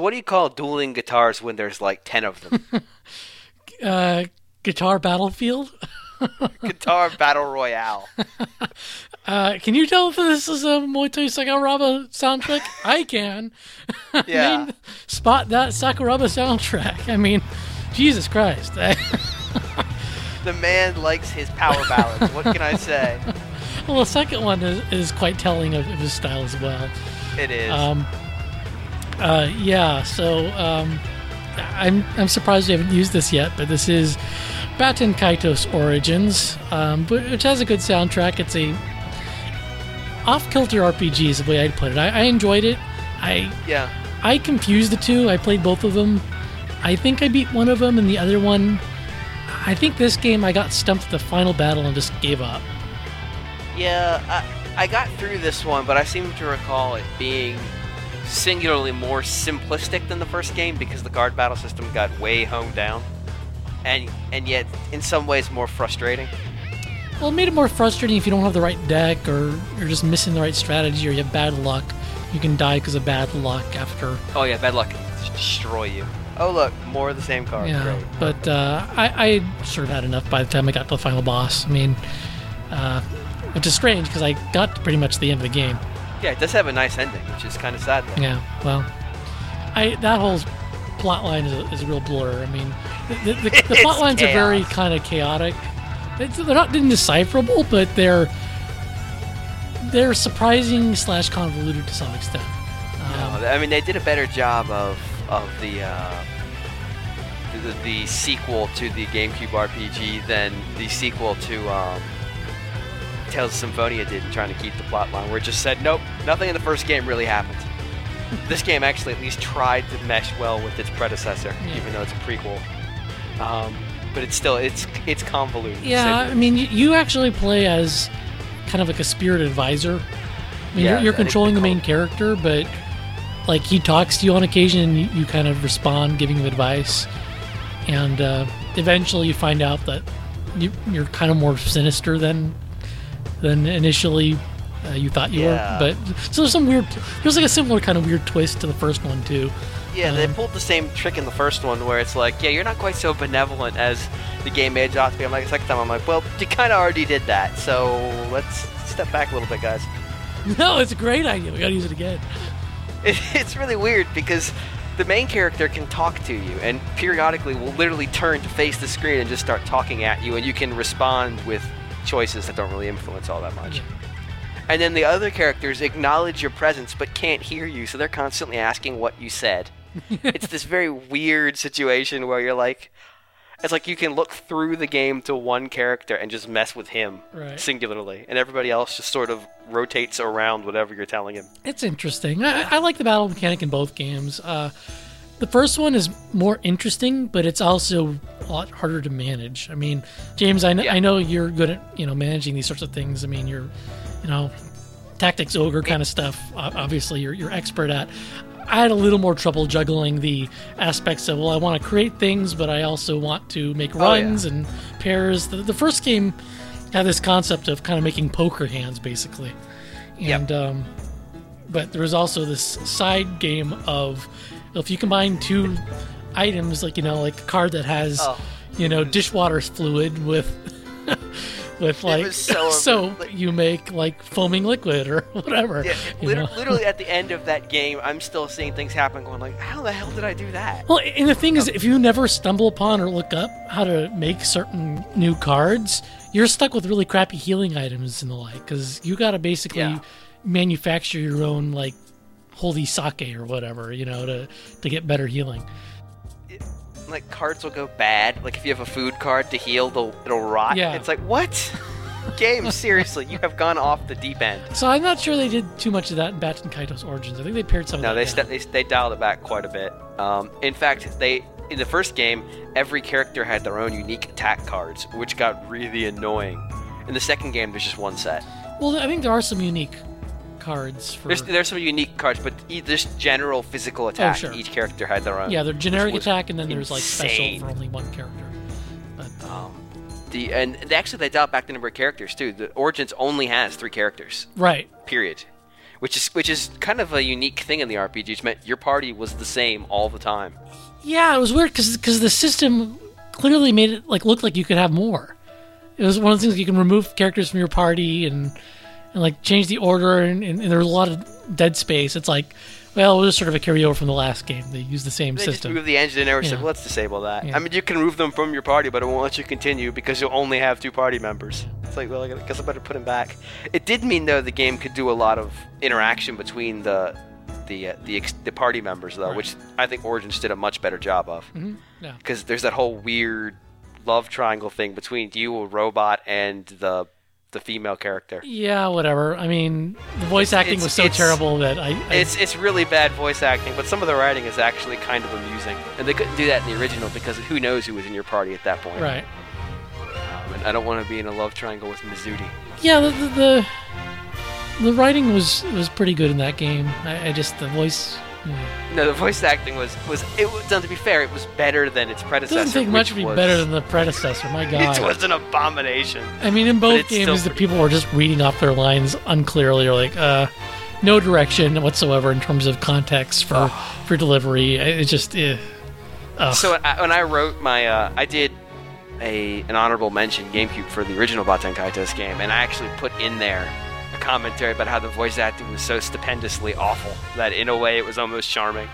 So what do you call dueling guitars when there's like ten of them? Uh, Guitar Battlefield. Guitar battle royale. Uh, can you tell if this is a Motoi Sakuraba soundtrack? I can. I Yeah. mean, spot that Sakuraba soundtrack. I mean, Jesus Christ. The man likes his power ballads. What can I say? well, the second one is, is quite telling of, of his style as well. It is. Um, uh, yeah, so um, I'm I'm surprised you haven't used this yet, but this is Baten Kaitos Origins, um, but- which has a good soundtrack. It's a off-kilter RPG is the way I'd put it. I, I enjoyed it. I yeah. I confused the two. I played both of them. I think I beat one of them, and the other one. I think this game I got stumped at the final battle and just gave up. Yeah, I, I got through this one, but I seem to recall it being singularly more simplistic than the first game because the card battle system got way honed down, and and yet in some ways more frustrating. Well, it made it more frustrating if you don't have the right deck, or you're just missing the right strategy, or you have bad luck. You can die because of bad luck after. Oh yeah, bad luck can destroy you. Oh look, more of the same card. Yeah, Great. but uh, I, I sort of had enough by the time I got to the final boss. I mean, uh, which is strange because I got to pretty much the end of the game. Yeah, it does have a nice ending, which is kind of sad. Though. Yeah, well, I that whole plot line is a, is a real blur. I mean, the, the, the, the plot lines are very kind of chaotic. It's, they're not indecipherable, but they're they're surprising slash convoluted to some extent. Um, No, I mean they did a better job of of the uh, the, the sequel to the GameCube RPG than the sequel to um, Tales of Symphonia did in trying to keep the plot line, where it just said, nope, nothing in the first game really happened. this game actually at least tried to mesh well with its predecessor, Yeah. even though it's a prequel. Um, but it's still it's it's convoluted. Yeah, I mean, you, actually play as kind of like a spirit advisor. I mean, Yeah, you're, you're controlling the main character, but like he talks to you on occasion, and you, you kind of respond, giving him advice, and uh, eventually you find out that you, you're kind of more sinister than than initially uh, you thought you Yeah. were. But so there's some weird. There's like a similar kind of weird twist to the first one too. Yeah, they Um, pulled the same trick in the first one where it's like, yeah, you're not quite so benevolent as the game made you out to be. I'm like, second time, I'm like, well, you kind of already did that, so let's step back a little bit, guys. No, it's a great idea. We gotta use it again. It, it's really weird because the main character can talk to you and periodically will literally turn to face the screen and just start talking at you, and you can respond with choices that don't really influence all that much. And then the other characters acknowledge your presence but can't hear you, so they're constantly asking what you said. it's this very weird situation where you're like, it's like you can look through the game to one character and just mess with him Right. singularly, and everybody else just sort of rotates around whatever you're telling him. It's interesting. I, I like the battle mechanic in both games. Uh, the first one is more interesting, but it's also a lot harder to manage. I mean, James, I, kn- Yeah. I know you're good at you know managing these sorts of things. I mean, you're you know tactics ogre kind of stuff. Obviously, you're you're expert at. I had a little more trouble juggling the aspects of well, I want to create things, but I also want to make Oh, yeah. runs and pairs. The, the first game had this concept of kind of making poker hands, basically, Yep. and um, but there was also this side game of if you combine two items, like you know, like a card that has Oh. you know dishwater fluid with with like so- so like- you make like foaming liquid or whatever. Yeah, you liter- know? literally at the end of that game, I'm still seeing things happen, going like, "How the hell did I do that?" Well, and the thing is, if you never stumble upon or look up how to make certain new cards, you're stuck with really crappy healing items and the like, because you got to basically Yeah. manufacture your own like holy sake or whatever, you know, to to get better healing. Like cards will go bad. Like if you have a food card to heal, they'll, it'll rot. Yeah. It's like what? Game, seriously, you have gone off the deep end. So I'm not sure they did too much of that in Baten Kaitos Origins. I think they paired some No, of they, st- they they dialed it back quite a bit. Um, in fact, they in the first game, every character had their own unique attack cards, which got really annoying. In the second game, there's just one set. well, I think there are some unique cards for. There's there's some unique cards, but e- just general physical attack. Oh, sure. Each character had their own. yeah, they're generic attack, and then there's like special for only one character. But Um, the and they actually they dialed back the number of characters too. The Origins only has three characters. right, Period. Which is which is kind of a unique thing in the RPGs. Meant your party was the same all the time. Yeah, it was weird because because the system clearly made it like look like you could have more. It was one of the things you can remove characters from your party and and like change the order and, and, and there was a lot of dead space. It's like, well, it was sort of a carryover from the last game. They used the same They just system. moved the engine and never said, Yeah. well, let's disable that. Yeah. I mean, you can remove them from your party, but it won't let you continue because you'll only have two party members. It's like, well, I guess I better put him back. It did mean though the game could do a lot of interaction between the the uh, the, ex- the party members though, Right. which I think Origins did a much better job of. Mhm, yeah. because there's that whole weird love triangle thing between you, a robot, and the the female character. Yeah, whatever. I mean, the voice acting It's- was so it's- terrible that I, I It's it's really bad voice acting, but some of the writing is actually kind of amusing, and they couldn't do that in the original because who knows who was in your party at that point. right. Um, and I don't want to be in a love triangle with Mizuti. Yeah, the the, the the writing was was pretty good in that game. I, I just the voice. Yeah. No, the voice acting was was it done to be fair. It was better than its It predecessor. doesn't take much to be was- better than the predecessor. My God. It was an abomination. I mean, in both games, the people were just reading off their lines unclearly, or like, uh, no direction whatsoever in terms of context for for delivery. It just, eh. So I, when I wrote my, uh, I did a an honorable mention GameCube for the original Baten Kaitos game, and I actually put in there commentary about how the voice acting was so stupendously awful that in a way it was almost charming.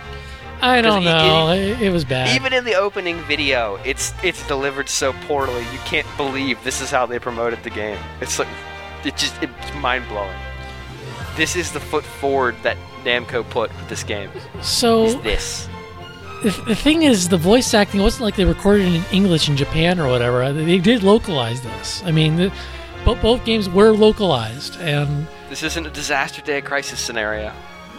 I don't know. It, it was bad. Even in the opening video, it's it's delivered so poorly. You can't believe this is how they promoted the game. It's like it just it's mind blowing. This is the foot forward that Namco put with this game. so Is this? the, the thing is, the voice acting wasn't like they recorded it in English in Japan or whatever. They did localize this. I mean, the, both, both games were localized, and This isn't a disaster day crisis scenario.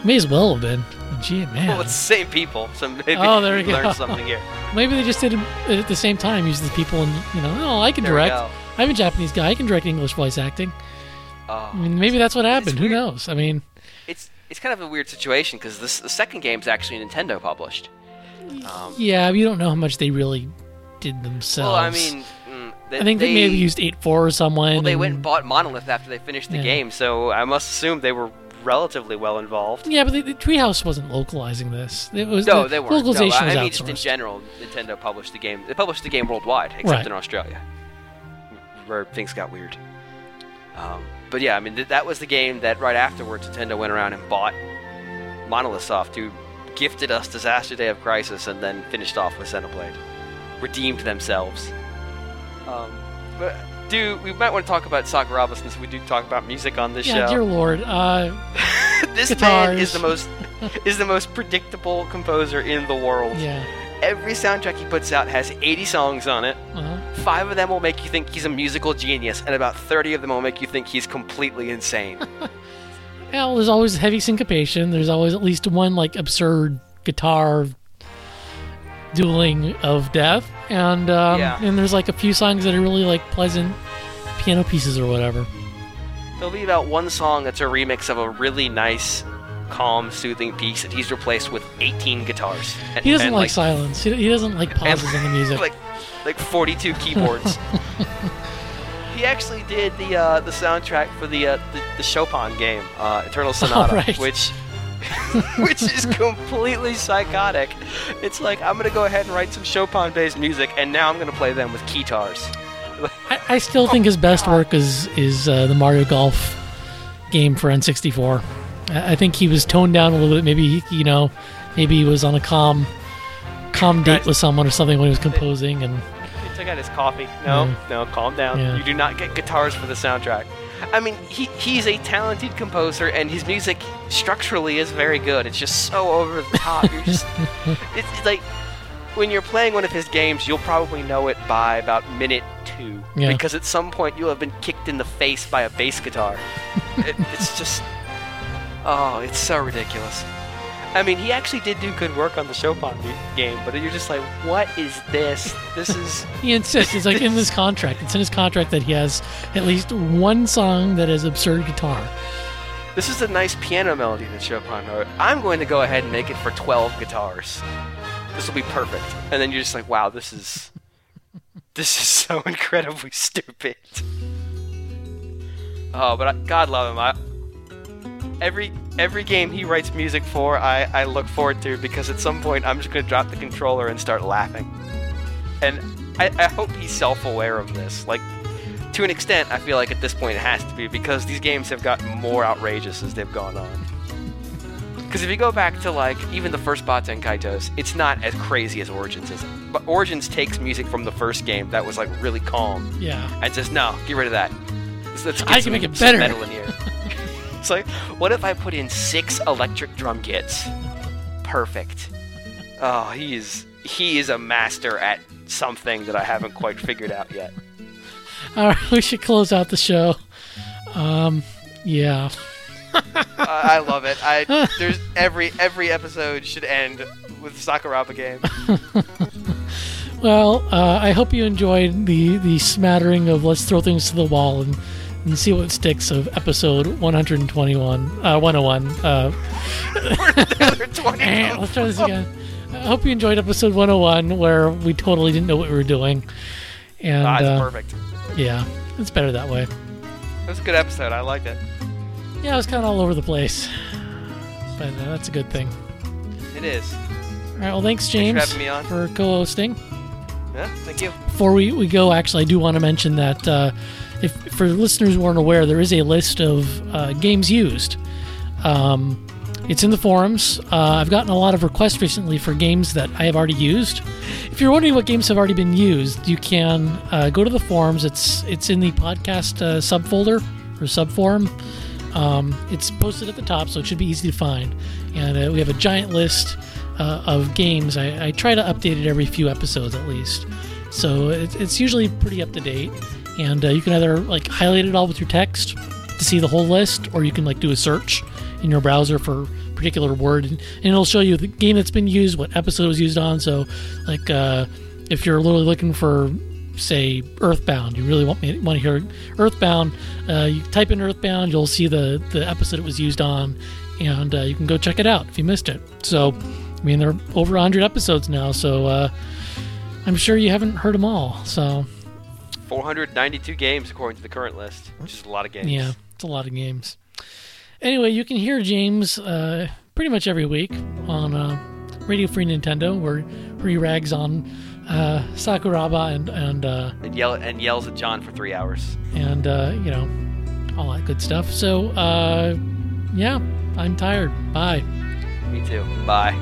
may as well have been. Gee, man. Well, it's the same people, so maybe Oh, there we we go. something here. Maybe they just did it at the same time, use the people, and you know, oh, I can There direct. I'm a Japanese guy. I can direct English voice acting. Oh, I mean, maybe that's what happened. Who knows? I mean, it's it's kind of a weird situation because this the second game is actually Nintendo published. Um, yeah, you don't know how much they really did themselves. well, I mean, I think they, maybe used eight four or someone. Well, they and- went and bought Monolith after they finished the Yeah. game, so I must assume they were relatively well involved. Yeah, but the, the Treehouse wasn't localizing this. It was No, the they weren't. No, Localization I was mean, just in general, Nintendo published the game. They published the game worldwide, except Right. in Australia, where things got weird. Um, but yeah, I mean, th- that was the game that right afterwards Nintendo went around and bought Monolith Soft, who gifted us Disaster Day of Crisis and then finished off with Xenoblade. Redeemed themselves. Um, but, dude, we might want to talk about Sakuraba since we do talk about music on this yeah, show. dear lord. Uh, this man is the most is the most predictable composer in the world. yeah. Every soundtrack he puts out has 80 songs on it. Uh-huh. Five of them will make you think he's a musical genius, and about 30 of them will make you think he's completely insane. Well, there's always heavy syncopation. There's always at least one like absurd guitar dueling of death, and um, Yeah. and there's like a few songs that are really like pleasant piano pieces or whatever. There'll be about one song that's a remix of a really nice, calm, soothing piece that he's replaced with 18 guitars. And, He doesn't and, like, silence. He, he doesn't like pauses in the music. like like 42 keyboards. he actually did the uh, the soundtrack for the, uh, the the Chopin game, uh, Eternal Sonata, right. which which is completely psychotic. It's like I'm gonna go ahead and write some Chopin-based music, and now I'm gonna play them with guitars. I, I still think his best work is is uh, the Mario Golf game for N64. I, I think he was toned down a little bit. Maybe he- you know, maybe he was on a calm calm date Guys- with someone or something when he was composing, and He took out his coffee. No, Yeah. no, calm down. Yeah. You do not get guitars for the soundtrack. I mean, he he's a talented composer, and his music structurally is very good. It's just so over the top. You're just, it's, it's like when you're playing one of his games, you'll probably know it by about minute two, Yeah. because at some point you'll have been kicked in the face by a bass guitar. it, it's just, oh, it's so ridiculous. I mean, he actually did do good work on the Chopin game, but you're just like, what is this? This is. he insists. It's like in this contract. It's in his contract that he has at least one song that has absurd guitar. This is a nice piano melody that Chopin wrote. I'm going to go ahead and make it for 12 guitars. This will be perfect. And then you're just like, wow, this is. This is so incredibly stupid. Oh, but I, God love him. I, every every game he writes music for, I, I look forward to because at some point I'm just going to drop the controller and start laughing. And I, I hope he's self aware of this. Like, to an extent, I feel like at this point it has to be because these games have gotten more outrageous as they've gone on. Because if you go back to like even the first Baten Kaitos, it's not as crazy as Origins is. But Origins takes music from the first game that was like really calm Yeah. and says, "No, get rid of that. Let's, let's get I can some, make it better." metal in here." it's like, what if I put in six electric drum kits? Perfect. Oh, he is he is a master at something that I haven't quite figured out yet. All right, we should close out the show. Um, yeah. I I love it. I there's every every episode should end with Sakuraba game. Well, uh, I hope you enjoyed the the smattering of let's throw things to the wall and, and see what sticks of episode 121, uh, 101. Uh, Another 20 let's try this again. I hope you enjoyed episode 101 where we totally didn't know what we were doing. And Ah, uh, perfect. yeah, it's better that way. It was a good episode. I liked it. Yeah, it was kind of all over the place, but uh, that's a good thing. It is. All right, well, thanks, for James, having me on. for co-hosting. Yeah, thank you. Before we, we go, actually, I do want to mention that uh, if for listeners who aren't aware, there is a list of uh, games used. Um, it's in the forums. Uh, I've gotten a lot of requests recently for games that I have already used. If you're wondering what games have already been used, you can uh, go to the forums. It's it's in the podcast uh, subfolder or subforum. Um, it's posted at the top, so it should be easy to find. And uh, we have a giant list uh, of games, I, I try to update it every few episodes at least. So it, it's usually pretty up to date, and uh, you can either like highlight it all with your text to see the whole list, or you can like do a search in your browser for particular word, and, and it'll show you the game that's been used, what episode it was used on. So like uh, if you're literally looking for say Earthbound, you really want me want to hear Earthbound, uh, you type in Earthbound, you'll see the the episode it was used on, and uh, you can go check it out if you missed it. So, I mean, there are over 100 episodes now, so uh, I'm sure you haven't heard them all. So, 492 games according to the current list, which is a lot of games. yeah, it's a lot of games. Anyway, you can hear James uh, pretty much every week on uh, Radio Free Nintendo, where, where he rags on uh, Sakuraba and and uh, And yell and yells at John for three hours. and uh, you know all that good stuff. So uh, yeah, I'm tired. Bye. Me too. Bye.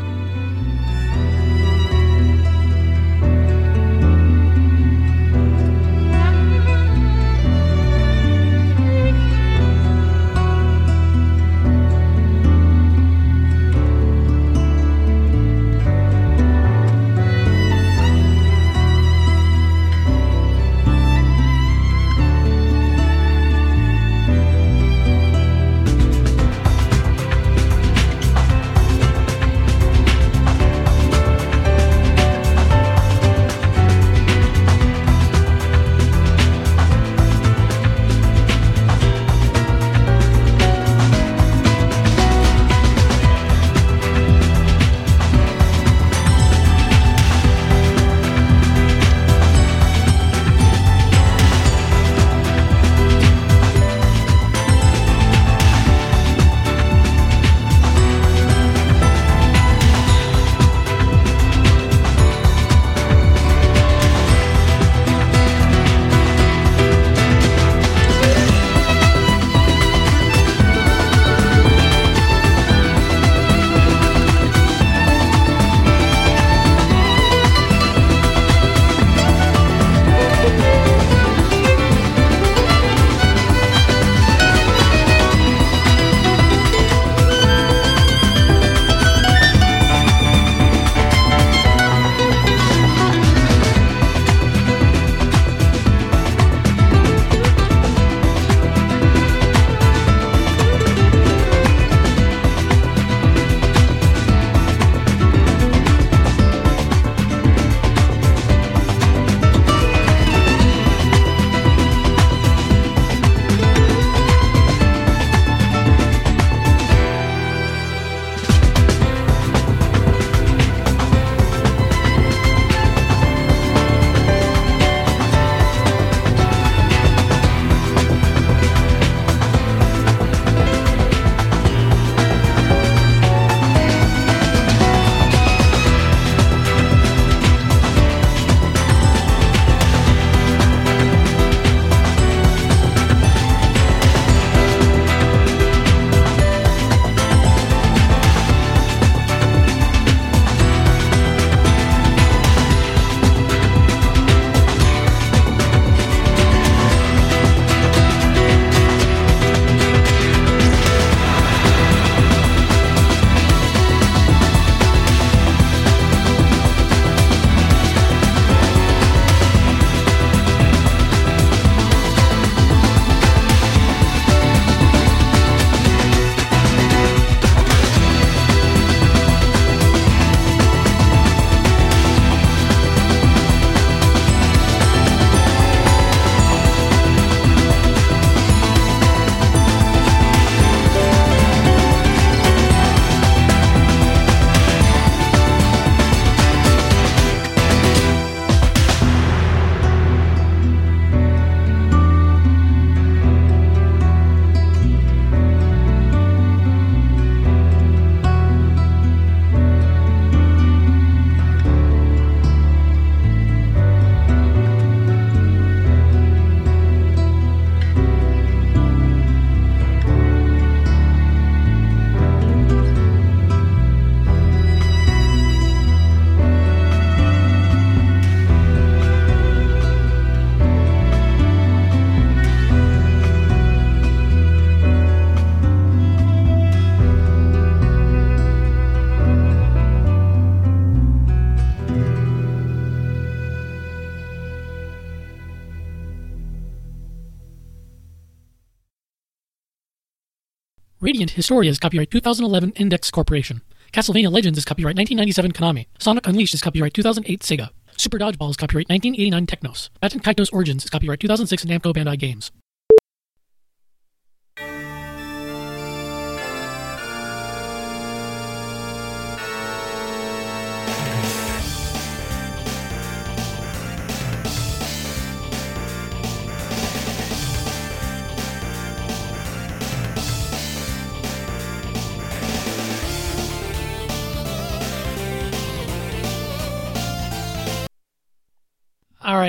Radiant Historia is copyright 2011 Index Corporation. Castlevania Legends is copyright 1997 Konami. Sonic Unleashed is copyright 2008 Sega. Super Dodgeball is copyright 1989 Technos. Baten Kaitos Origins is copyright 2006 Namco Bandai Games.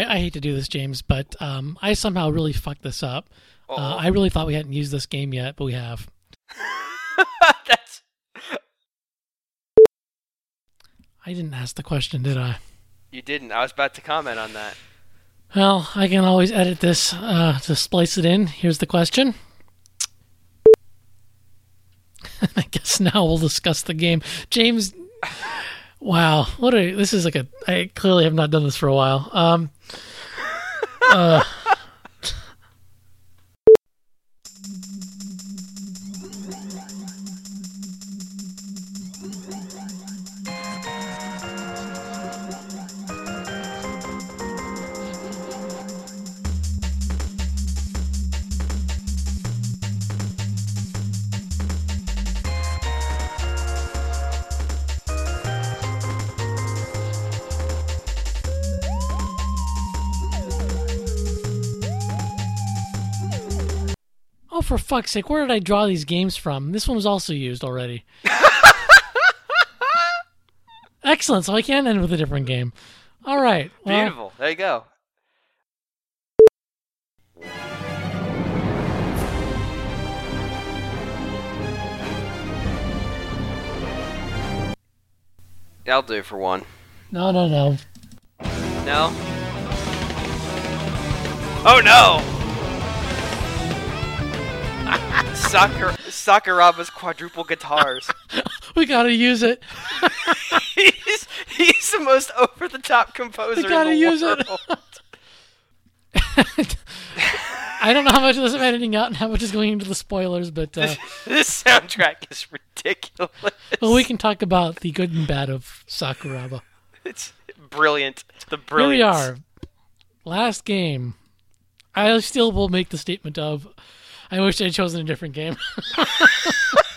I hate to do this, James, but um, I somehow really fucked this up. Uh, I really thought we hadn't used this game yet, but we have. That's I didn't ask the question, did I? you didn't. I was about to comment on that. Well, I can always edit this uh, to splice it in. Here's the question. I guess now we'll discuss the game. James, wow, what a this is like a. I clearly have not done this for a while. Um, uh, for fuck's sake, where did I draw these games from? This one was also used already. Excellent. So I can end with a different game. All right. Well, Beautiful. There you go. I'll do for one. no, no, no. No? Oh no! Sakura, Sakuraba's quadruple guitars. We gotta use it. he's, he's the most over the top composer We gotta in the use it. I don't know how much of this I'm editing out and how much is going into the spoilers, but uh, this soundtrack is ridiculous. well, we can talk about the good and bad of Sakuraba. It's brilliant. The Here we are. Last game. I still will make the statement of, I wish I'd chosen a different game.